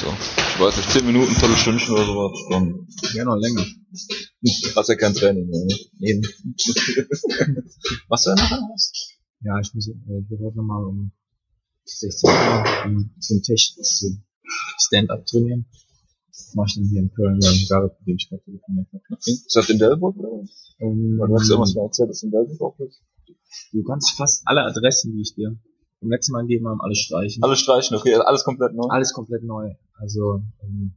so. Ich weiß nicht, 10 Minuten, Viertelstündchen oder sowas. Dann Ja, noch länger. hast ja kein Training mehr, ne? Eben. Was du nachher hast? Ja, ich muss, äh, ich werde heute nochmal um 16 Uhr um, zum Tech, zum Stand-up trainieren. Mach ich dann hier in Köln beim Gareth, mit dem ich gerade telefoniert habe. Ist das in Delbrück oder was? Um, Weil Du hast irgendwas mal erzählt, dass in Delbrück auch ist. du kannst fast alle Adressen, die ich dir vom letzten Mal gegeben habe, alle streichen. Alles streichen, okay, alles komplett neu. Alles komplett neu. Also, ähm,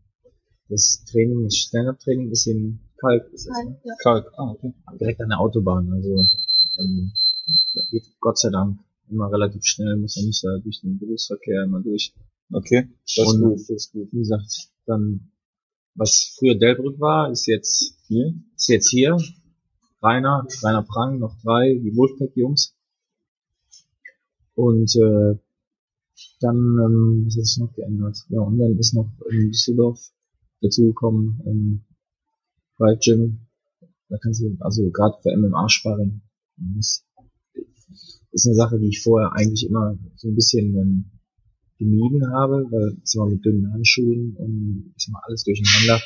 das Training, das Stand-up-Training ist in Kalk, ist das, ne? Ja. Kalk. Ah, okay. direkt an der Autobahn. Also ähm, geht Gott sei Dank immer relativ schnell, muss ja nicht da durch den Berufsverkehr immer durch. Okay, das ist Und- gut, das ist gut. Wie gesagt, dann was früher Delbrück war, ist jetzt Hier? ist jetzt hier. Rainer, Rainer Prang, noch drei, die Wolfpack-Jungs. Und äh, dann, ähm, was hat sich noch geändert? Ja, und dann ist noch in Düsseldorf dazugekommen, ähm, bei Gym. Da kannst du, also gerade für MMA-Sparring, ist, ist eine Sache, die ich vorher eigentlich immer so ein bisschen ähm, gemieden habe, weil es war mit dünnen Handschuhen und ist immer alles durcheinander.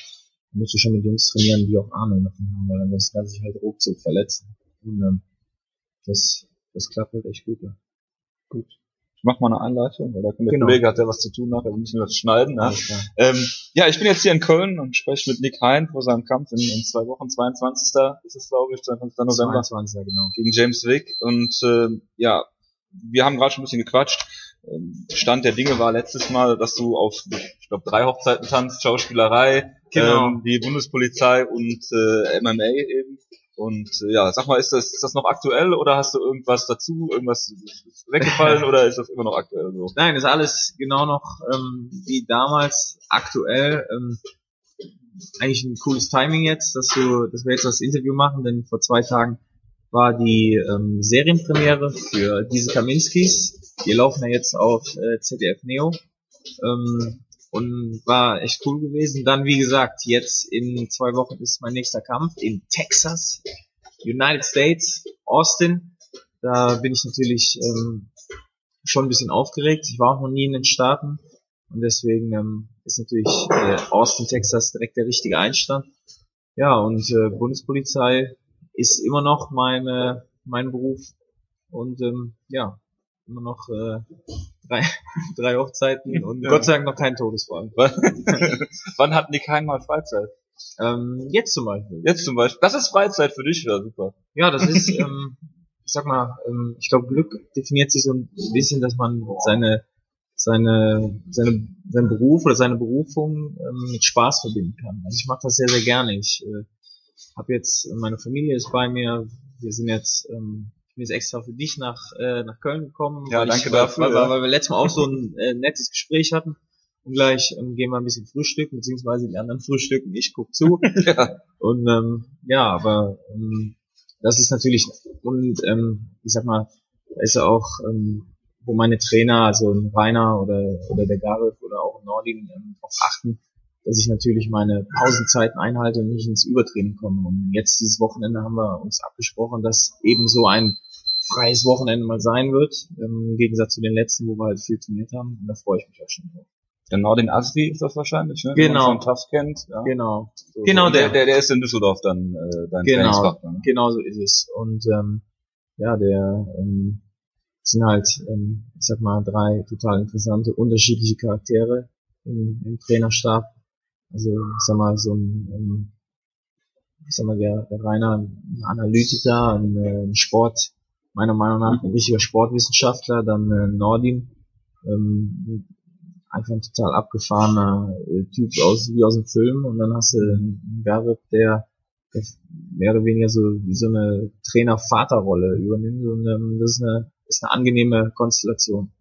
Da musst du schon mit Jungs trainieren, die auch Ahnung davon haben, weil ansonsten kann sich halt ruckzuck verletzen. Und ähm, das, das klappt halt echt gut. Ja. Gut. Ich mach mal eine Einleitung, weil da kommt der Genau. Kollege hat ja was zu tun nachher, wir müssen das schneiden. Ne? Klar. Ähm, ja, ich bin jetzt hier in Köln und spreche mit Nick Hein vor seinem Kampf in, in zwei Wochen, 22. ist es glaube ich, 22. November 22. genau. gegen James Wick. Und ähm, ja, wir haben gerade schon ein bisschen gequatscht. Ähm, Stand der Dinge war letztes Mal, dass du auf, ich glaube, drei Hochzeiten tanzt, Schauspielerei, Genau. ähm, die Bundespolizei und äh, MMA eben. Und äh, ja, sag mal, ist das, ist das noch aktuell oder hast du irgendwas dazu, irgendwas weggefallen oder ist das immer noch aktuell so? Nein, ist alles genau noch ähm, wie damals aktuell. Ähm, eigentlich ein cooles Timing jetzt, dass du, dass wir jetzt das Interview machen, denn vor zwei Tagen war die ähm, Serienpremiere für diese Kaminskis. Die laufen ja jetzt auf äh, ZDF Neo. Ähm, und war echt cool gewesen. Dann, wie gesagt, jetzt in zwei Wochen ist mein nächster Kampf in Texas, United States, Austin. Da bin ich natürlich ähm, schon ein bisschen aufgeregt. Ich war auch noch nie in den Staaten und deswegen ähm, ist natürlich äh, Austin, Texas direkt der richtige Einstand. Ja, und äh, Bundespolizei ist immer noch meine, mein Beruf und ähm, ja, immer noch äh, drei, drei Hochzeiten und Ja. Gott sei Dank noch kein Todesfall. Wann hat Nick Hein mal Freizeit? Ähm, jetzt zum Beispiel. Jetzt zum Beispiel. Das ist Freizeit für dich, ja super. Ja, das ist, ähm, ich sag mal, ähm, ich glaube, Glück definiert sich so ein bisschen, dass man seine, seine, seine, seinen Beruf oder seine Berufung ähm, mit Spaß verbinden kann. Also ich mache das sehr, sehr gerne. Ich äh, habe jetzt, meine Familie ist bei mir, wir sind jetzt, ähm, bin jetzt extra für dich nach, äh, nach Köln gekommen. Ja, weil danke ich, dafür, Weil, ja. weil, wir letztes Mal auch so ein äh, nettes Gespräch hatten. Und gleich ähm, gehen wir ein bisschen frühstücken, beziehungsweise die anderen frühstücken, ich guck zu. Ja. Und ähm, ja, aber ähm, das ist natürlich und ähm, ich sag mal, da ist auch, ähm, wo meine Trainer, also ein Rainer oder oder der Gareth oder auch ein Nordin ähm, darauf achten, dass ich natürlich meine Pausenzeiten einhalte und nicht ins Übertraining komme. Und jetzt dieses Wochenende haben wir uns abgesprochen, dass eben so ein freies Wochenende mal sein wird, im Gegensatz zu den letzten, wo wir halt viel trainiert haben. Und da freue ich mich auch schon drauf. Der Nordin Asri ist das wahrscheinlich, ne? Genau. Den Tafs kennt. Ja. Genau. So, Genau der. der. Der ist in Düsseldorf dann äh, dein Genau. Ne? Genau so ist es. Und ähm, ja, der ähm, sind halt, ähm, ich sag mal, drei total interessante, unterschiedliche Charaktere im, im Trainerstab. Also ich sag mal, so ein, ähm, ich sag mal, der, der Rainer, ein Analytiker, ein, äh, ein Sport, meiner Meinung nach ein richtiger Sportwissenschaftler, dann äh, Nordin, ähm, einfach ein total abgefahrener äh, Typ aus wie aus dem Film und dann hast du einen Garib, der der mehr oder weniger so wie so eine Trainer-Vater-Rolle übernimmt und ähm, das ist eine, ist eine angenehme Konstellation.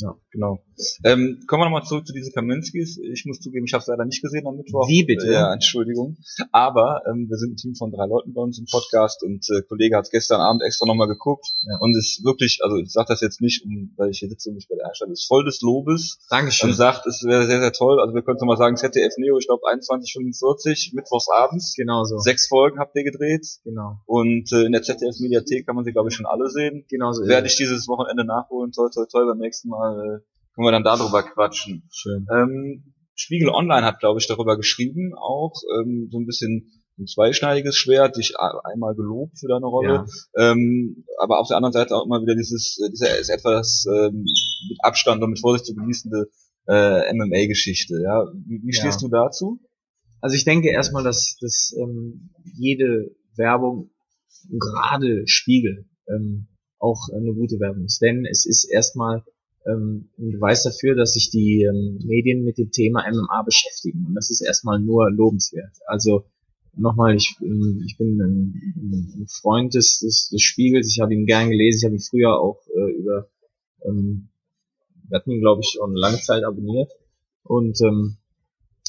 Ja, genau. Ähm, kommen wir nochmal zurück zu diesen Kaminskis. Ich muss zugeben, ich habe es leider nicht gesehen am Mittwoch. Wie bitte? Ja, Entschuldigung. Aber ähm, wir sind ein Team von drei Leuten bei uns im Podcast und äh, Kollege hat gestern Abend extra nochmal geguckt Ja. und ist wirklich, also ich sage das jetzt nicht, um, weil ich hier sitze und mich bei der Einstellung ist voll des Lobes Dankeschön. und sagt, es wäre sehr, sehr toll. Also wir können mal sagen, ZDF Neo, ich glaube 21.45 mittwochs abends. Genau so. Sechs Folgen habt ihr gedreht Genau. und äh, in der ZDF Mediathek kann man sie, glaube ich, schon alle sehen. Genau so. Werde ich dieses Wochenende nachholen, toll, toll, toll. Beim nächsten Mal äh, können wir dann darüber quatschen. Schön. Ähm, Spiegel Online hat, glaube ich, darüber geschrieben, auch ähm, so ein bisschen ein zweischneidiges Schwert, dich einmal gelobt für deine Rolle, ja. ähm, aber auf der anderen Seite auch immer wieder dieses, äh, dieser ist etwas ähm, mit Abstand und mit Vorsicht zu genießende äh, MMA-Geschichte. Ja, wie, wie stehst ja. du dazu? Also ich denke erstmal, dass, dass ähm, jede Werbung, gerade Spiegel, ähm, auch eine gute Werbung ist. Denn es ist erstmal ähm, ein Beweis dafür, dass sich die ähm, Medien mit dem Thema MMA beschäftigen. Und das ist erstmal nur lobenswert. Also nochmal, ich, ähm, ich bin ein, ein Freund des, des, des Spiegels, ich habe ihn gern gelesen, ich habe ihn früher auch äh, über, ähm, wir hatten ihn glaube ich schon lange Zeit abonniert und ähm,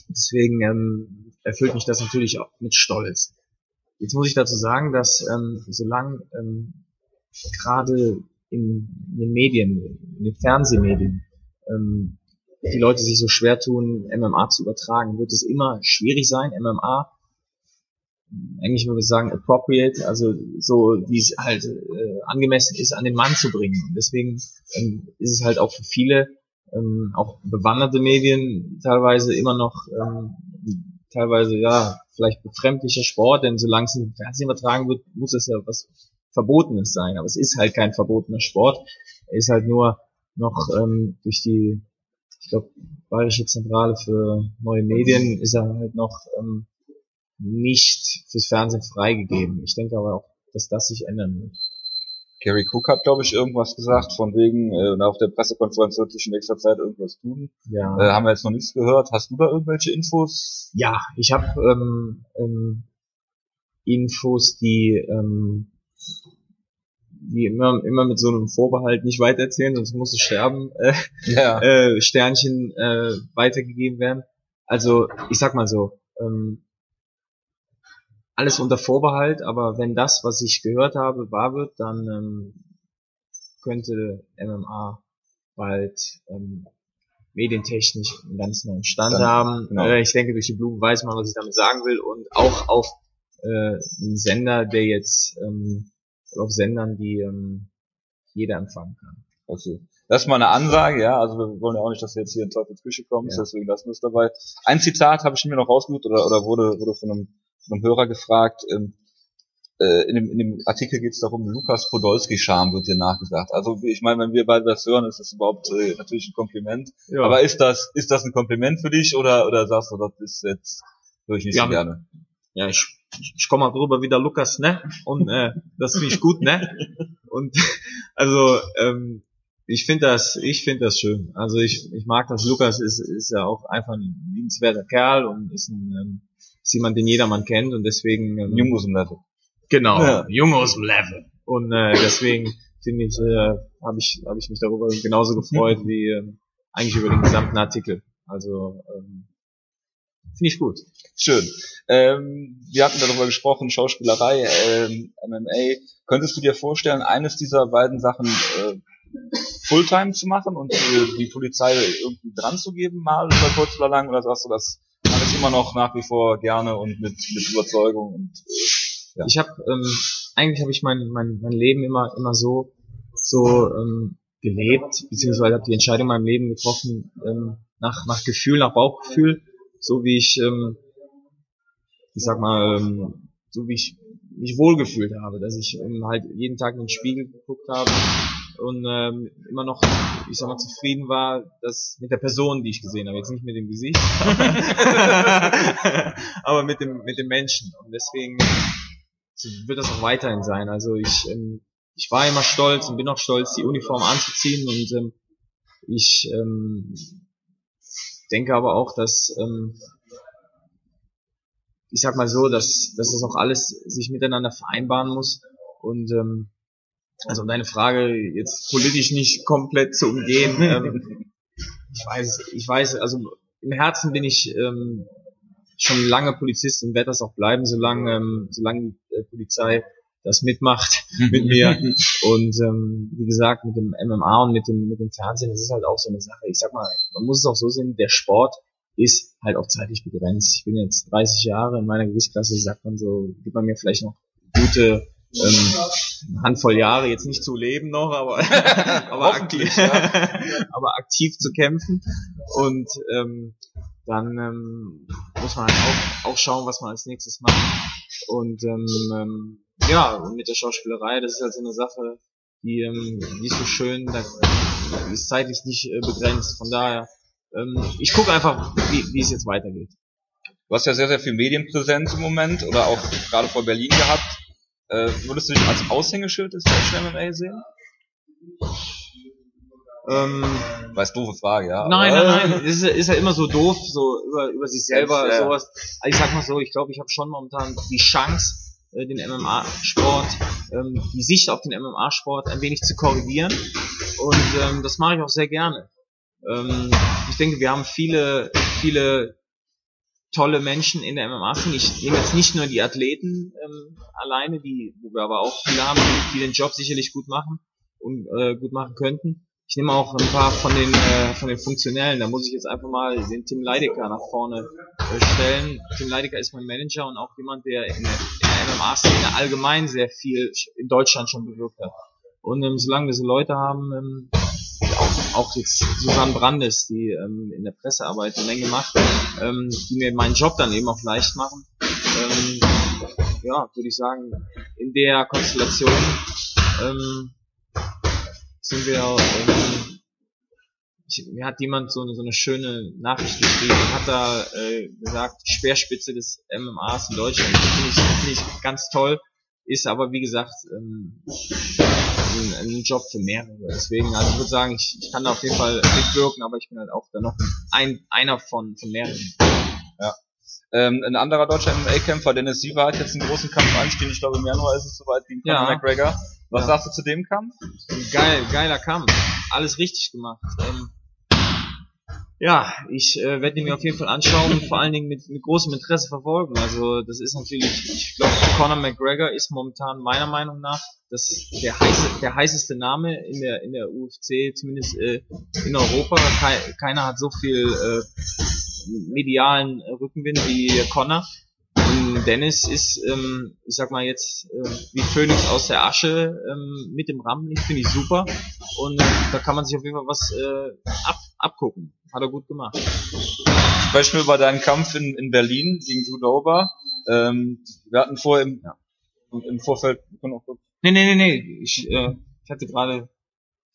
deswegen ähm, erfüllt mich das natürlich auch mit Stolz. Jetzt muss ich dazu sagen, dass ähm, solange ähm, gerade in, den Medien, in den Fernsehmedien, ähm, die Leute sich so schwer tun, MMA zu übertragen, wird es immer schwierig sein, MMA eigentlich würde ich sagen appropriate, also so wie es halt äh, angemessen ist, an den Mann zu bringen. Und deswegen ähm, ist es halt auch für viele, ähm, auch bewanderte Medien teilweise immer noch ähm, teilweise ja vielleicht befremdlicher Sport, denn solange es im Fernsehen übertragen wird, muss es ja was Verbotenes sein. Aber es ist halt kein verbotener Sport. Er ist halt nur noch ähm, durch die, ich glaube, Bayerische Zentrale für neue Medien ist er halt noch ähm, nicht fürs Fernsehen freigegeben. Ich denke aber auch, dass das sich ändern wird. Gary Cook hat, glaube ich, irgendwas gesagt, von wegen, äh, auf der Pressekonferenz wird sich in nächster Zeit irgendwas tun. Ja. Äh, haben wir jetzt noch nichts gehört. Hast du da irgendwelche Infos? Ja, ich habe ähm, ähm, Infos, die, ähm, die immer, immer mit so einem Vorbehalt nicht weitererzählen, sonst muss es sterben, äh, ja. äh, Sternchen äh, weitergegeben werden. Also, ich sag mal so, ähm, alles unter Vorbehalt, aber wenn das, was ich gehört habe, wahr wird, dann ähm, könnte MMA bald ähm, medientechnisch einen ganz neuen Stand dann, haben. Genau. Äh, ich denke, durch die Blumen weiß man, was ich damit sagen will und auch auf äh, einen Sender, der jetzt ähm, auf Sendern, die ähm, jeder empfangen kann. Okay. Das ist mal eine Ansage, ja. Also wir wollen ja auch nicht, dass du jetzt hier in Teufels Küche kommst, ja. deswegen lassen wir es dabei. Ein Zitat habe ich mir noch rausgesucht oder, oder wurde, wurde von einem von Hörer gefragt, ähm, äh, in, dem, in dem Artikel geht es darum, Lukas Podolski-Charme wird dir nachgesagt. Also ich meine, wenn wir beide das hören, ist das überhaupt äh, natürlich ein Kompliment. Ja. Aber ist das, ist das ein Kompliment für dich oder, oder sagst du, das ist jetzt höre ich nicht ja, so gerne? Ja, ich, ich komme mal drüber wieder Lukas, ne? Und äh, das finde ich gut, ne? Und also ähm, ich finde das, ich finde das schön. Also ich, ich mag das. Lukas ist, ist ja auch einfach ein liebenswerter Kerl und ist ein ähm, ist jemand, den jedermann kennt und deswegen ähm, Jung aus dem Level. Genau, ja. Jung aus dem Level. Und äh, deswegen finde ich, äh, habe ich, hab ich mich darüber genauso gefreut mhm. wie äh, eigentlich über den gesamten Artikel. Also ähm, finde ich gut. Schön. Ähm, wir hatten darüber gesprochen, Schauspielerei, ähm, MMA. Könntest du dir vorstellen, eines dieser beiden Sachen äh, Fulltime zu machen und äh, die Polizei irgendwie dran zu geben, mal über kurz oder lang, oder sagst du, das immer noch nach wie vor gerne und mit, mit Überzeugung und äh, ja. Ich habe ähm, eigentlich habe ich mein, mein mein Leben immer immer so so ähm, gelebt beziehungsweise habe die Entscheidung in meinem Leben getroffen ähm, nach nach Gefühl nach Bauchgefühl so wie ich ähm, ich sag mal ähm, so wie ich mich wohlgefühlt habe dass ich ähm, halt jeden Tag in den Spiegel geguckt habe und ähm, immer noch, ich sag mal, zufrieden war, dass mit der Person, die ich gesehen habe, jetzt nicht mit dem Gesicht, aber mit dem mit dem Menschen. Und deswegen wird das auch weiterhin sein. Also ich ähm, ich war immer stolz und bin auch stolz, die Uniform anzuziehen und ähm, ich ähm, denke aber auch, dass ähm, ich sag mal so, dass, dass das auch alles sich miteinander vereinbaren muss. Und ähm, also um deine Frage jetzt politisch nicht komplett zu umgehen, ähm, ich weiß, ich weiß, also im Herzen bin ich ähm, schon lange Polizist und werde das auch bleiben, solange, ähm, solange die Polizei das mitmacht mit mir. Und ähm, wie gesagt, mit dem MMA und mit dem, mit dem Fernsehen, das ist halt auch so eine Sache. Ich sag mal, man muss es auch so sehen, der Sport ist halt auch zeitlich begrenzt. Ich bin jetzt 30 Jahre in meiner Gewichtsklasse, sagt man so, gibt man mir vielleicht noch gute ähm, Handvoll Jahre jetzt nicht zu leben noch, aber aber aktiv, ja. aber aktiv zu kämpfen und ähm, dann ähm, muss man halt auch, auch schauen, was man als nächstes macht. Und ähm, ähm, ja, und mit der Schauspielerei, das ist halt so eine Sache, die, ähm, die ist so schön, da die ist zeitlich nicht äh, begrenzt. Von daher, ähm, ich gucke einfach, wie, wie es jetzt weitergeht. Du hast ja sehr, sehr viel Medienpräsenz im Moment oder auch gerade vor Berlin gehabt. Äh, würdest du dich als Aushängeschild des deutschen MMA sehen? Ähm, Weiß doofe Frage, ja. Nein, nein, nein, ist, ist ja immer so doof, so über, über sich selber, ja. sowas. Also ich sag mal so, ich glaube, ich habe schon momentan die Chance, äh, den MMA-Sport, ähm, die Sicht auf den MMA-Sport ein wenig zu korrigieren. Und ähm, das mache ich auch sehr gerne. Ähm, ich denke, wir haben viele, viele tolle Menschen in der MMA-Szene. Ich nehme jetzt nicht nur die Athleten ähm, alleine, die, wo wir aber auch viele haben, die, den Job sicherlich gut machen und äh, gut machen könnten. Ich nehme auch ein paar von den äh, von den Funktionellen. Da muss ich jetzt einfach mal den Tim Leidecker nach vorne äh, stellen. Tim Leidecker ist mein Manager und auch jemand, der in der, der MMA-Szene allgemein sehr viel in Deutschland schon bewirkt hat. Und ähm, solange wir so Leute haben, ähm, auch, auch jetzt Susanne Brandes, die ähm, in der Pressearbeit eine Menge macht, ähm, die mir meinen Job dann eben auch leicht machen, ähm, ja, würde ich sagen, in der Konstellation ähm, sind wir, ähm, ich, mir hat jemand so eine, so eine schöne Nachricht geschrieben und hat da äh, gesagt, Speerspitze des MMAs in Deutschland. Finde ich, find ich ganz toll, ist aber wie gesagt ähm, ein, ein Job für mehrere. Deswegen, also ich würde sagen, ich, ich kann da auf jeden Fall mitwirken, aber ich bin halt auch da noch ein, einer von, von mehreren. Ja. Ähm, ein anderer deutscher MMA-Kämpfer, Dennis Siever, hat jetzt einen großen Kampf anstehen. Ich glaube, im Januar ist es soweit gegen Conor ja. McGregor. Was ja. sagst du zu dem Kampf? Geil, geiler Kampf. Alles richtig gemacht. Ähm, ja, ich äh, werde ihn mir auf jeden Fall anschauen und vor allen Dingen mit, mit großem Interesse verfolgen. Also das ist natürlich, ich glaube, Conor McGregor ist momentan meiner Meinung nach das der heiße, der heißeste Name in der in der UFC, zumindest äh, in Europa. Ke keiner hat so viel äh, medialen Rückenwind wie Connor. Und Dennis ist, ähm, ich sag mal jetzt, äh, wie Phoenix aus der Asche ähm, mit dem Rampenlicht, finde ich super. Und äh, da kann man sich auf jeden Fall was äh, ab, abgucken. Hat er gut gemacht. Sprechen wir über deinen Kampf in, in Berlin gegen Judoba. Ähm, wir hatten vorher im, ja, im Vorfeld, Nee, nee, nee, nee. Ich, äh, ich hatte gerade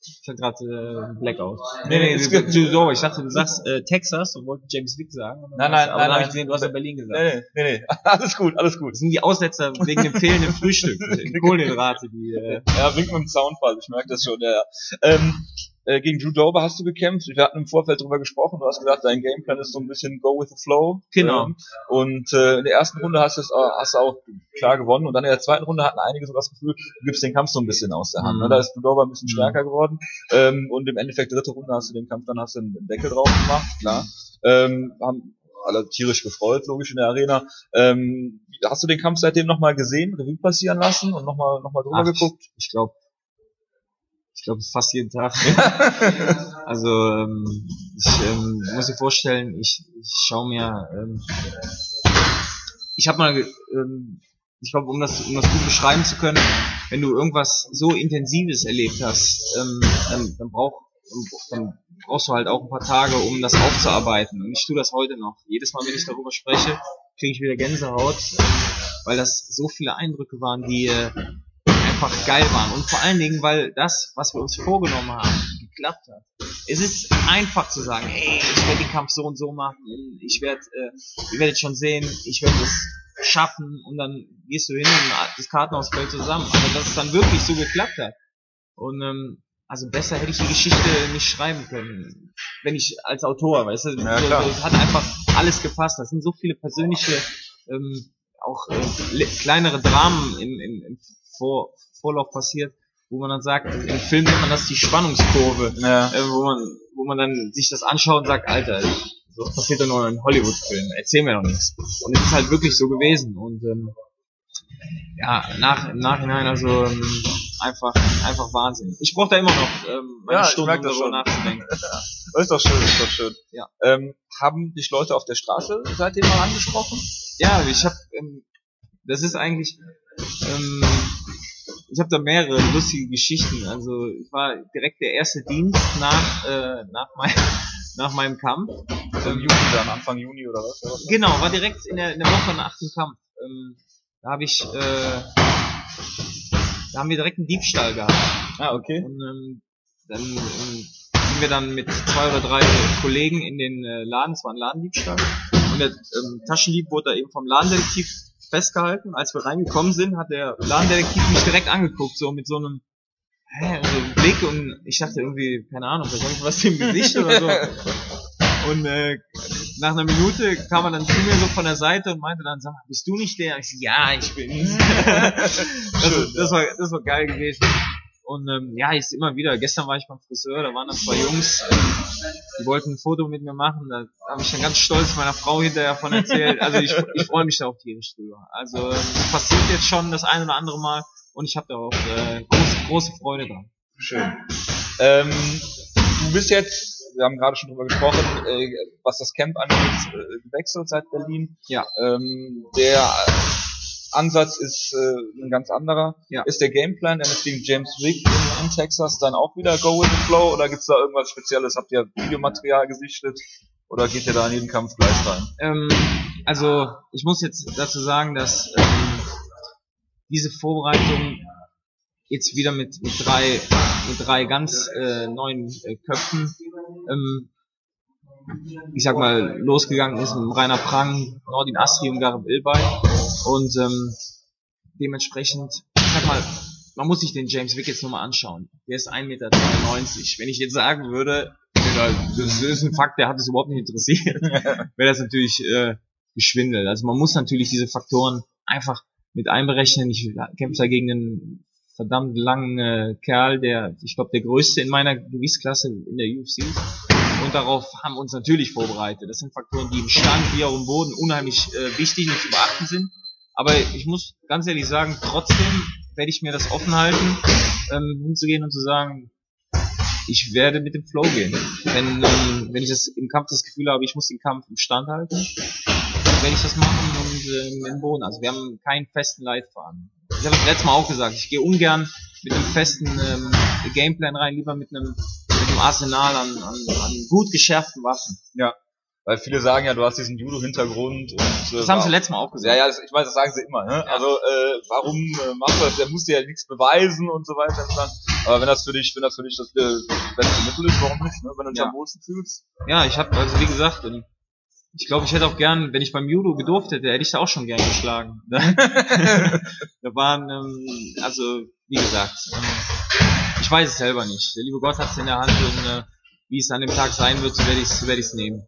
ich hatte gerade äh, Blackout. Nee, nee, du, du, so, ich dachte, du sagst äh, Texas und wollte James Wick sagen. Nein, nein, aber nein, dann habe ich gesehen, du hast ja Berlin gesagt. Nee, nee, nee, alles gut, alles gut. Das sind die Aussetzer wegen dem fehlenden Frühstück. Kohlenhydrate, die... Äh, ja, wink mit dem Soundfall, ich merke das schon, ja. Ähm, äh, gegen Drew Dober hast du gekämpft. Wir hatten im Vorfeld drüber gesprochen. Du hast gesagt, dein Gameplan ist so ein bisschen Go with the Flow. Genau. Ähm, und äh, in der ersten Runde hast du es hast du auch klar gewonnen. Und dann in der zweiten Runde hatten einige so das Gefühl, du gibst den Kampf so ein bisschen aus der Hand. Ne? Mhm. Da ist Drew Dober ein bisschen mhm. stärker geworden. Ähm, und im Endeffekt dritte Runde hast du den Kampf, dann hast du einen Deckel drauf gemacht, klar. Ähm, haben alle tierisch gefreut, logisch in der Arena. Ähm, hast du den Kampf seitdem nochmal gesehen, Revue passieren lassen und nochmal noch mal drüber Ach, geguckt? Ich, ich glaube, glaube fast jeden Tag. also ähm, ich ähm, muss dir vorstellen, ich, ich schaue mir, ähm, ich habe mal, ähm, ich glaube, um das, um das gut beschreiben zu können, wenn du irgendwas so Intensives erlebt hast, ähm, dann, dann, brauch, dann brauchst du halt auch ein paar Tage, um das aufzuarbeiten. Und ich tue das heute noch. Jedes Mal, wenn ich darüber spreche, kriege ich wieder Gänsehaut, ähm, weil das so viele Eindrücke waren, die äh, einfach geil waren. Und vor allen Dingen, weil das, was wir uns vorgenommen haben, geklappt hat. Es ist einfach zu sagen, hey, ich werde den Kampf so und so machen, ich werde, äh, ihr werdet schon sehen, ich werde es schaffen und dann gehst du hin und das Kartenhaus fällt zusammen. Aber dass es dann wirklich so geklappt hat. Und ähm, also besser hätte ich die Geschichte nicht schreiben können, wenn ich als Autor, weißt du, ja, klar. es hat einfach alles gepasst. Das sind so viele persönliche, ähm, auch äh, kleinere Dramen im, im, im Vor Vorlauf passiert, wo man dann sagt, im Film nennt man das die Spannungskurve, ja. äh, wo man, wo man dann sich das anschaut und sagt, Alter, so passiert doch nur in Hollywood-Filmen, erzähl mir doch nichts. Und es ist halt wirklich so gewesen und ähm, ja, nach, im Nachhinein also ähm, einfach, einfach Wahnsinn. Ich brauche da immer noch ähm, meine ja, Stunden, um darüber nachzudenken. das ist doch schön, ist doch schön. Ja. Ähm, haben dich Leute auf der Straße seitdem mal angesprochen? Ja, ich habe, ähm, das ist eigentlich, ähm, ich habe da mehrere lustige Geschichten. Also ich war direkt der erste Dienst nach, äh, nach, mein, nach meinem Kampf. Also im Juni dann, Anfang Juni oder was? was? Genau, war direkt in der, in der Woche nach dem Kampf. Ähm, da habe ich, äh, da haben wir direkt einen Diebstahl gehabt. Ah, okay. Und ähm, dann ähm, sind wir dann mit zwei oder drei Kollegen in den äh, Laden, es war ein Ladendiebstahl. Und der ähm, Taschendieb wurde da eben vom Ladendetektiv festgehalten. Als wir reingekommen sind, hat der Ladendetektiv mich direkt angeguckt, so mit so einem hä, so einem Blick und ich dachte irgendwie, keine Ahnung, vielleicht irgendwas im Gesicht oder so. Und äh, nach einer Minute kam er dann zu mir so von der Seite und meinte dann, sag mal, bist du nicht der? Ich so, ja, ich bin's. das, das, war, das war geil gewesen. Und ähm, ja, ist immer wieder. Gestern war ich beim Friseur, da waren dann zwei Jungs, die wollten ein Foto mit mir machen. Da habe ich dann ganz stolz meiner Frau hinterher von erzählt. Also ich, ich freue mich da auch tierisch drüber. Also ähm, passiert jetzt schon das eine oder andere Mal und ich habe da auch äh, große, große Freude dran. Schön. Ähm, du bist jetzt, wir haben gerade schon drüber gesprochen, äh, was das Camp angeht, äh, gewechselt seit Berlin. Ja. Ähm, der Ansatz ist äh, ein ganz anderer. Ja. Ist der Gameplan Ernest gegen James Wick in, in Texas dann auch wieder Go with the Flow oder gibt's da irgendwas Spezielles? Habt ihr Videomaterial gesichtet oder geht ihr da in jeden Kampf gleich rein? Ähm, also ich muss jetzt dazu sagen, dass ähm, diese Vorbereitung jetzt wieder mit, mit drei mit drei ganz äh, neuen äh, Köpfen ähm, ich sag mal losgegangen ist mit Rainer Prang, Nordin Astri und Garib Ilbay und ähm, dementsprechend ich sag mal man muss sich den James Wick jetzt nur mal anschauen. Der ist 1,93 Meter. Wenn ich jetzt sagen würde, das ist ein Fakt, der hat es überhaupt nicht interessiert, wäre das natürlich äh, geschwindelt. Also man muss natürlich diese Faktoren einfach mit einberechnen. Ich kämpfe da gegen einen verdammt langen äh, Kerl, der, ich glaube, der größte in meiner Gewichtsklasse in der UFC ist. Und darauf haben uns natürlich vorbereitet. Das sind Faktoren, die im Stand wie auch im Boden unheimlich äh, wichtig und zu beachten sind. Aber ich muss ganz ehrlich sagen, trotzdem werde ich mir das offen halten, ähm, hinzugehen und zu sagen, ich werde mit dem Flow gehen. Wenn, ähm, wenn ich das im Kampf das Gefühl habe, ich muss den Kampf im Stand halten, werde ich das machen und ähm, im Boden. Also wir haben keinen festen Leitfaden. Ich habe das letzte Mal auch gesagt, ich gehe ungern mit einem festen ähm, Gameplan rein, lieber mit einem, einem Arsenal an, an, an gut geschärften Waffen. Ja. Weil viele sagen ja, du hast diesen Judo-Hintergrund und äh, Das haben sie letztes Mal auch gesagt. Ja, ja, das, ich weiß, das sagen sie immer. Ne? Also äh, warum äh, machst du das? Der muss dir ja nichts beweisen und so weiter. Und so. Aber wenn das für dich, wenn das für dich das äh, beste Mittel ist, warum nicht? Ne? Wenn du dich Ja. am wohlsten fühlst. Ja, ich habe, also wie gesagt, ähm, ich glaube, ich hätte auch gern, wenn ich beim Judo gedurft hätte, hätte ich da auch schon gern geschlagen. da waren, ähm, also wie gesagt, ähm, ich weiß es selber nicht. Der liebe Gott hat es in der Hand und äh, wie es an dem Tag sein wird, so werde ich es werd ich's nehmen.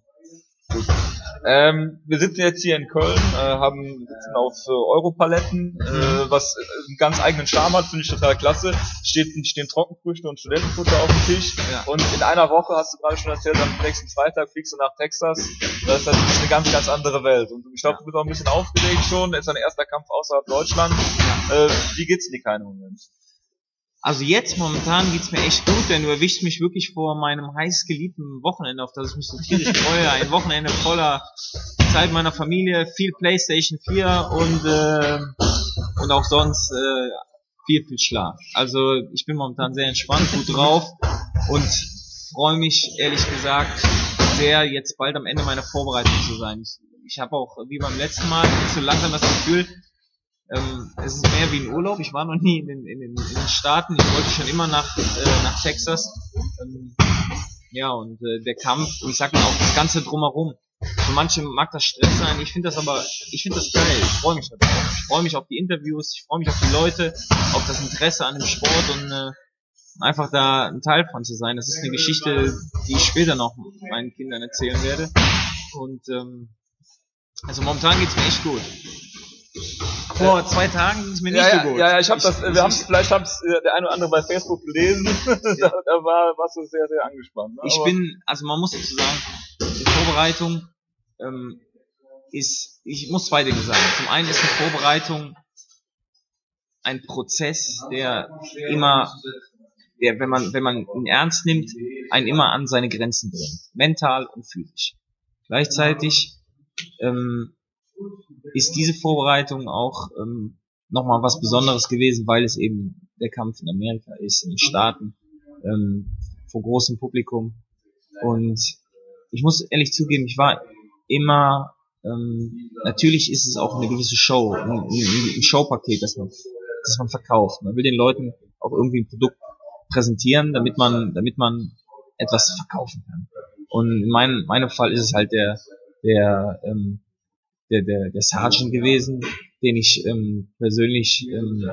Ähm, wir sitzen jetzt hier in Köln, äh, haben sitzen auf äh, Europaletten, äh, was äh, einen ganz eigenen Charme hat, finde ich total klasse. Steht, stehen Trockenfrüchte und Studentenfutter auf dem Tisch. Ja. Und in einer Woche, hast du gerade schon erzählt, am nächsten Freitag fliegst du nach Texas. Das ist natürlich eine ganz, ganz andere Welt. Und ich glaube, du bist auch ein bisschen aufgeregt schon. Das ist dein erster Kampf außerhalb Deutschland. Äh, wie geht's dir keinen Moment? Also jetzt momentan geht's mir echt gut, denn du erwischst mich wirklich vor meinem heiß geliebten Wochenende, auf das ich mich so tierisch freue. Ein Wochenende voller Zeit meiner Familie, viel Playstation 4 und, äh, und auch sonst äh, viel, viel Schlaf. Also ich bin momentan sehr entspannt, gut drauf und freue mich ehrlich gesagt sehr, jetzt bald am Ende meiner Vorbereitung zu sein. Ich, ich habe auch, wie beim letzten Mal, so langsam das Gefühl, ähm, es ist mehr wie ein Urlaub. Ich war noch nie in den, in den, in den Staaten. Ich wollte schon immer nach, äh, nach Texas. Ähm, ja, und äh, der Kampf, und ich sag mal auch das Ganze drumherum. Für manche mag das Stress sein, ich finde das aber, ich finde das geil. Ich freue mich darauf. Ich freue mich auf die Interviews, ich freue mich auf die Leute, auf das Interesse an dem Sport und äh, einfach da ein Teil von zu sein. Das ist eine Geschichte, die ich später noch meinen Kindern erzählen werde. Und ähm, also momentan geht's mir echt gut. Vor zwei Tagen ging es mir nicht ja, so gut. ja, ja, ich habe das, wir haben vielleicht haben äh, der eine oder andere bei Facebook gelesen. da, da war, warst du sehr, sehr angespannt. Ne? ich bin, also man muss dazu sagen, die Vorbereitung ähm, ist, ich muss zwei Dinge sagen. Zum einen ist eine Vorbereitung ein Prozess, der immer, der, wenn man, wenn man ihn ernst nimmt, einen immer an seine Grenzen bringt. Mental und physisch. Gleichzeitig ähm, ist diese Vorbereitung auch ähm, nochmal was Besonderes gewesen, weil es eben der Kampf in Amerika ist, in den Staaten, ähm, vor großem Publikum. Und ich muss ehrlich zugeben, ich war immer, ähm, natürlich ist es auch eine gewisse Show, ein, ein, Showpaket, das man, das man verkauft. Man will den Leuten auch irgendwie ein Produkt präsentieren, damit man, damit man etwas verkaufen kann. Und in meinem, meinem Fall ist es halt der, der, ähm, der, der, der Sergeant gewesen, den ich ähm, persönlich, ähm,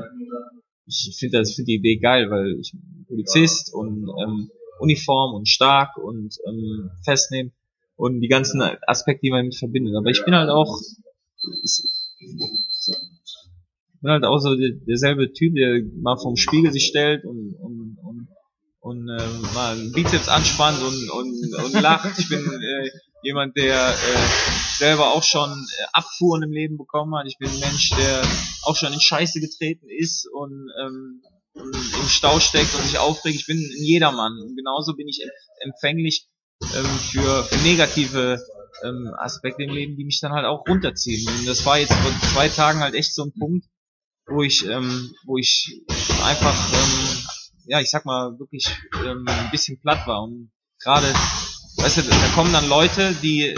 ich finde das finde die Idee geil, weil ich Polizist und ähm, Uniform und stark und ähm, festnehmen und die ganzen Aspekte, die man damit verbindet. Aber ich bin halt auch ich bin halt auch so der, derselbe Typ, der mal vom Spiegel sich stellt und, und, und und äh, mal einen Bizeps anspannt und, und, und lacht. Ich bin äh, jemand, der äh, selber auch schon äh, Abfuhren im Leben bekommen hat. Ich bin ein Mensch, der auch schon in Scheiße getreten ist und ähm, im Stau steckt und sich aufregt. Ich bin ein Jedermann. Und genauso bin ich empfänglich ähm, für, für negative ähm, Aspekte im Leben, die mich dann halt auch runterziehen. Und das war jetzt vor zwei Tagen halt echt so ein Punkt, wo ich, ähm, wo ich einfach ähm, ja, ich sag mal, wirklich ähm, ein bisschen platt war. Und gerade, weißt du, da kommen dann Leute, die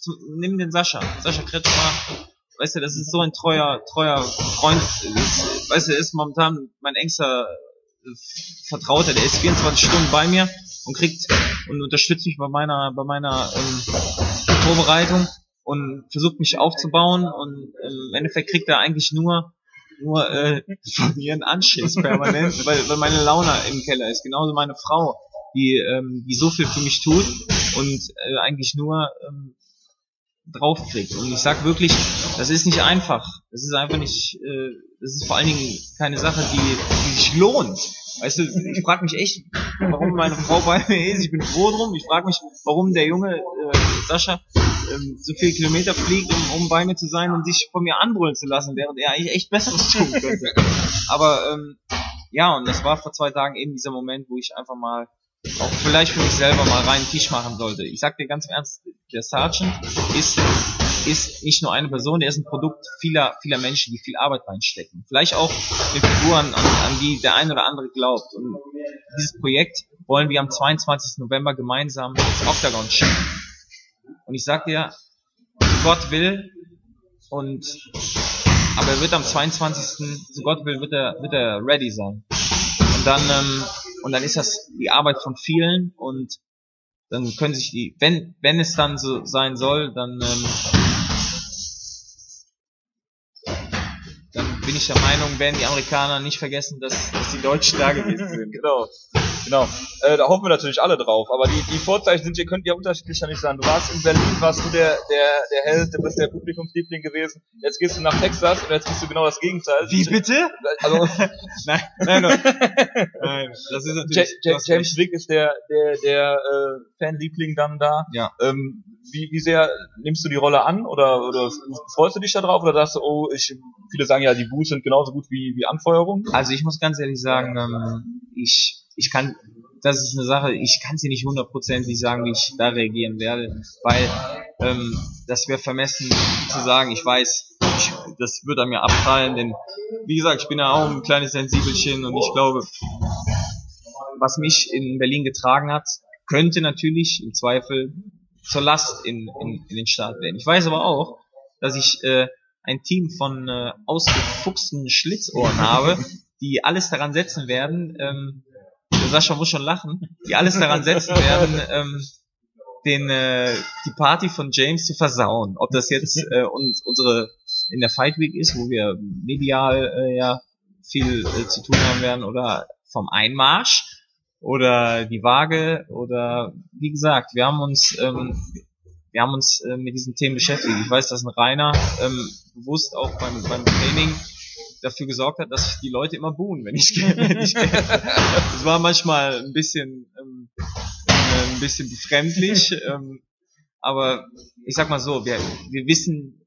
zu, nimm den Sascha, Sascha Kretschmer, weißt du, das ist so ein treuer, treuer Freund, ist, weißt du, ist momentan mein engster äh, Vertrauter, der ist 24 Stunden bei mir und kriegt und unterstützt mich bei meiner, bei meiner ähm, Vorbereitung und versucht mich aufzubauen und im Endeffekt kriegt er eigentlich nur nur äh, von mir einen Anschiss permanent, weil, weil meine Laune im Keller ist. Genauso meine Frau, die, ähm, die so viel für mich tut und äh, eigentlich nur ähm, draufkriegt. Und ich sag wirklich, das ist nicht einfach. Das ist einfach nicht, äh, das ist vor allen Dingen keine Sache, die, die sich lohnt. Weißt du, ich frage mich echt, warum meine Frau bei mir ist. Ich bin froh drum. Ich frage mich, warum der Junge äh, Sascha ähm, so viele Kilometer fliegt, um, um bei mir zu sein und sich von mir anbrüllen zu lassen, während er eigentlich echt Besseres tun könnte. Aber ähm, ja, und das war vor zwei Tagen eben dieser Moment, wo ich einfach mal auch vielleicht für mich selber mal reinen Tisch machen sollte. Ich sag dir ganz Ernst, der Sergeant ist, ist nicht nur eine Person, der ist ein Produkt vieler, vieler Menschen, die viel Arbeit reinstecken. Vielleicht auch eine Figur, an, an die der ein oder andere glaubt. Und dieses Projekt wollen wir am 22. November gemeinsam ins Octagon schicken. Und ich sag dir, Gott will und aber er wird am 22. so Gott will, wird er, wird er ready sein. Und dann, ähm, und dann ist das die Arbeit von vielen und dann können sich die, wenn, wenn es dann so sein soll, dann, ähm, dann bin ich der Meinung, werden die Amerikaner nicht vergessen, dass, dass die Deutschen da gewesen sind. Genau. Genau. Äh, da hoffen wir natürlich alle drauf. Aber die, die Vorzeichen sind, ihr könnt ja unterschiedlicher nicht sein. Du warst in Berlin, warst du der, der, der Held, du bist der Publikumsliebling gewesen. Jetzt gehst du nach Texas und jetzt bist du genau das Gegenteil. Wie bitte? Also, nein, nein, nein. nein, das ist natürlich. Ja, James Wick ist der, der, der äh, Fanliebling dann da. Ja. Ähm, wie, wie sehr nimmst du die Rolle an oder, oder freust du dich da drauf oder sagst du, oh, ich, viele sagen ja, die Boos sind genauso gut wie, wie Anfeuerung? Also ich muss ganz ehrlich sagen, ähm, ich ich kann, das ist eine Sache, ich kann sie nicht hundertprozentig sagen, wie ich da reagieren werde, weil ähm, das wäre vermessen zu sagen, ich weiß, ich, das wird an mir abprallen, denn wie gesagt, ich bin ja auch ein kleines Sensibelchen und ich glaube, was mich in Berlin getragen hat, könnte natürlich im Zweifel zur Last in, in, in den Staat werden. Ich weiß aber auch, dass ich äh, ein Team von äh, ausgefuchsten Schlitzohren habe, die alles daran setzen werden, ähm, Sascha muss schon lachen, die alles daran setzen werden, ähm, den äh, die Party von James zu versauen. Ob das jetzt äh, uns, unsere in der Fight Week ist, wo wir medial äh, ja viel äh, zu tun haben werden, oder vom Einmarsch oder die Waage oder wie gesagt, wir haben uns ähm, wir haben uns äh, mit diesen Themen beschäftigt. Ich weiß, dass ein Rainer ähm, bewusst auch beim, beim Training dafür gesorgt hat, dass die Leute immer buhen, wenn ich, wenn ich Das war manchmal ein bisschen, ähm, äh, ein bisschen befremdlich, ähm, aber ich sag mal so, wir, wir wissen,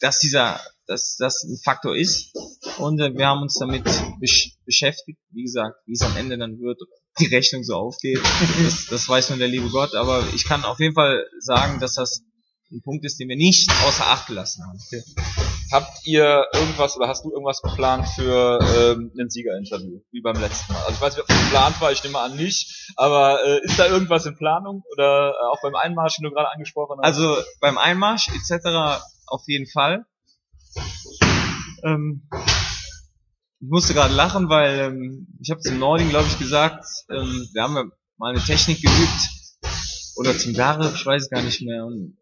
dass dieser, dass das ein Faktor ist und äh, wir haben uns damit besch beschäftigt. Wie gesagt, wie es am Ende dann wird, die Rechnung so aufgeht, das, das weiß nur der liebe Gott. Aber ich kann auf jeden Fall sagen, dass das ein Punkt ist, den wir nicht außer Acht gelassen haben. Okay. Habt ihr irgendwas oder hast du irgendwas geplant für ähm, ein Siegerinterview, wie beim letzten Mal? Also ich weiß nicht, ob es geplant war, ich nehme an nicht, aber äh, ist da irgendwas in Planung oder äh, auch beim Einmarsch, den du gerade angesprochen hast? Also beim Einmarsch etc. auf jeden Fall. Ähm, ich musste gerade lachen, weil ähm, ich habe zum Nording, glaube ich, gesagt, ähm, wir haben ja mal eine Technik geübt oder zum Gare, ich weiß es gar nicht mehr. Und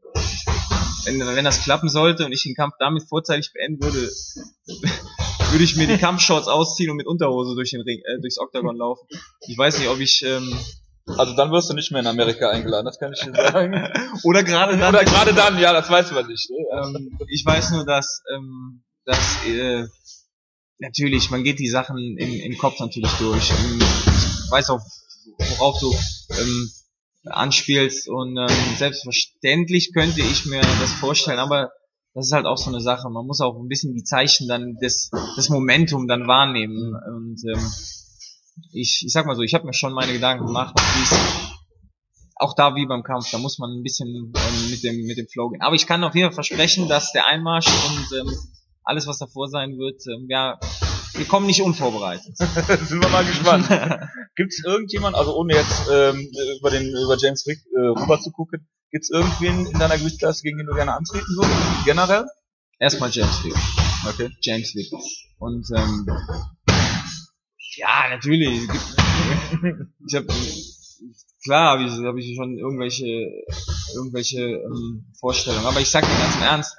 wenn, wenn das klappen sollte und ich den Kampf damit vorzeitig beenden würde, würde ich mir die Kampfshorts ausziehen und mit Unterhose durch den Ring, äh, durchs Oktagon laufen. Ich weiß nicht, ob ich ähm, also dann wirst du nicht mehr in Amerika eingeladen, das kann ich dir sagen. Oder gerade dann. Oder gerade dann, ja, das weiß man nicht. Ne? Ähm, ich weiß nur, dass, ähm, dass äh, natürlich, man geht die Sachen im, im Kopf natürlich durch. Ähm, ich weiß auch, worauf du ähm, anspielst und ähm, selbstverständlich könnte ich mir das vorstellen, aber das ist halt auch so eine Sache. Man muss auch ein bisschen die Zeichen dann des, des Momentum dann wahrnehmen und ähm, ich, ich sag mal so, ich habe mir schon meine Gedanken gemacht, wie es auch da wie beim Kampf, da muss man ein bisschen ähm, mit dem mit dem Flow gehen. Aber ich kann auf jeden Fall versprechen, dass der Einmarsch und ähm, alles, was davor sein wird, ähm, ja, wir kommen nicht unvorbereitet. Sind wir mal gespannt. Gibt es irgendjemand, also ohne jetzt ähm, über den über James Wick äh, rüber zu gucken, gibt es irgendwen in deiner Gewichtsklasse, gegen den du gerne antreten würdest, generell? Erstmal James Wick. Okay. James Wick. Und ähm, ja, natürlich. Ich habe klar habe ich, hab ich schon irgendwelche irgendwelche ähm, Vorstellungen, aber ich sag dir ganz im Ernst,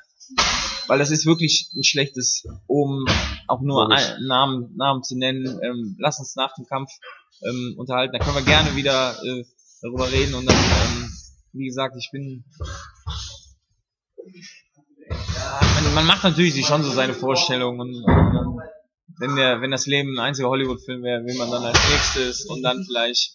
weil das ist wirklich ein schlechtes, um auch nur einen Namen Namen zu nennen. Ähm, lass uns nach dem Kampf ähm, unterhalten. Da können wir gerne wieder äh, darüber reden und dann, ähm, wie gesagt, ich bin ja, man, man macht natürlich sich schon so seine Vorstellungen und, und, und wenn der, wenn das Leben ein einziger Hollywood-Film wäre, will man dann als nächstes und dann vielleicht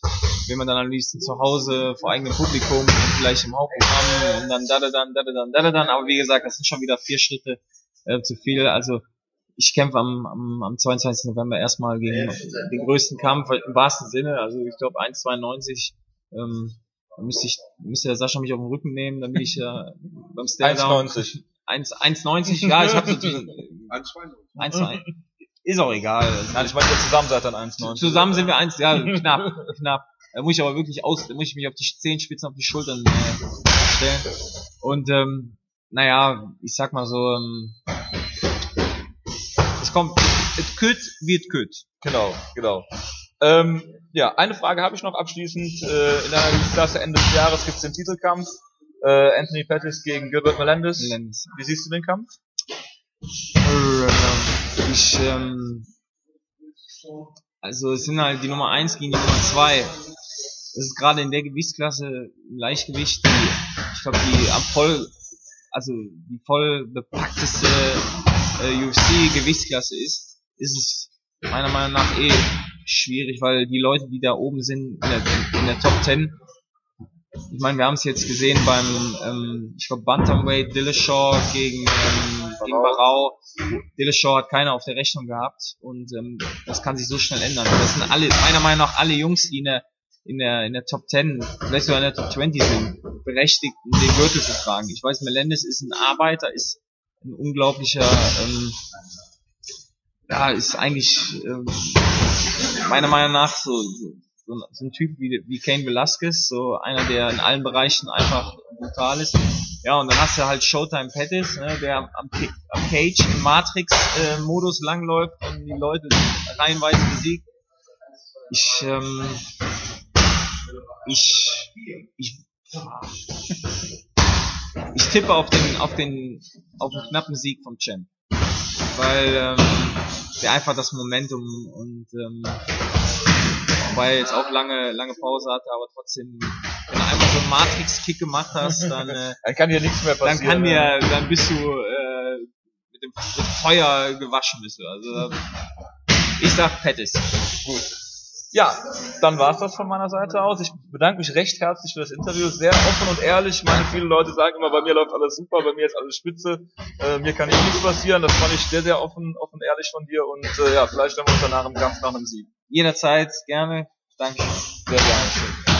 will man dann am liebsten zu Hause vor eigenem Publikum und vielleicht im Hauptprogramm und dann da da dann da da dann da da dann. Aber wie gesagt, das sind schon wieder vier Schritte äh, zu viel. Also ich kämpfe am, am, am 22. November erstmal gegen den größten Kampf im wahrsten Sinne. Also ich glaube 1,92. Ähm, müsste ich müsste der Sascha mich auf den Rücken nehmen, damit ich äh, beim Stare-Down 1,90. Ja, ich habe so 1,92. Ist auch egal. Nein, ich meine, ihr zusammen seid dann 1,90. Zusammen sind wir 1, ja, knapp, knapp. Da muss ich aber wirklich aus, da muss ich mich auf die Zehenspitzen, auf die Schultern äh, stellen. Und ähm, naja, ich sag mal so, ähm, es kommt, es could, wird could. Genau, genau. Ähm, ja, eine Frage habe ich noch abschließend. Äh, in der Klasse Ende des Jahres gibt es den Titelkampf. Äh, Anthony Pettis gegen Gilbert Melendez. Melendez. Wie siehst du den Kampf? Ich, ähm, also es sind halt die Nummer 1 gegen die Nummer 2. Das ist gerade in der Gewichtsklasse Leichtgewicht, die, ich glaube, die am voll, also die voll bepackteste äh, UFC-Gewichtsklasse ist, ist es meiner Meinung nach eh schwierig, weil die Leute, die da oben sind in der, in der Top 10, ich meine, wir haben es jetzt gesehen beim, ähm, ich glaube, Bantamweight Dillashaw gegen, ähm, gegen Barau. Dillashaw hat keiner auf der Rechnung gehabt und ähm, das kann sich so schnell ändern. Das sind alle, meiner Meinung nach alle Jungs, die in der in der in der Top 10, vielleicht sogar in der Top 20 sind, berechtigt, den Gürtel zu tragen. Ich weiß, Melendez ist ein Arbeiter, ist ein unglaublicher, ähm, ja, ist eigentlich ähm, meiner Meinung nach so, so so, so ein Typ wie, wie Kane Velasquez, so einer, der in allen Bereichen einfach brutal ist. Ja, und dann hast du halt Showtime Pettis, ne, der am, am, Cage im Matrix-Modus äh, langläuft und die Leute reihenweise besiegt. Ich, ähm, ich, ich, ich tippe auf den, auf den, auf den knappen Sieg vom Champ. Weil, ähm, der einfach das Momentum und, ähm, wobei er jetzt auch lange, lange Pause hatte, aber trotzdem, wenn du einmal so einen Matrix-Kick gemacht hast, dann, äh, dann kann dir nichts mehr passieren. Dann kann dir, dann bist du äh, mit dem mit Feuer gewaschen bist du. Also ich sag Pettis. Gut. Ja, dann war's das von meiner Seite aus. Ich bedanke mich recht herzlich für das Interview. Sehr offen und ehrlich. Ich meine, viele Leute sagen immer, bei mir läuft alles super, bei mir ist alles spitze. Äh, mir kann nichts passieren. Das fand ich sehr, sehr offen, offen ehrlich von dir. Und äh, ja, vielleicht haben wir uns danach im Kampf nach einem Sieg. Jederzeit, gerne. Danke. Sehr gerne.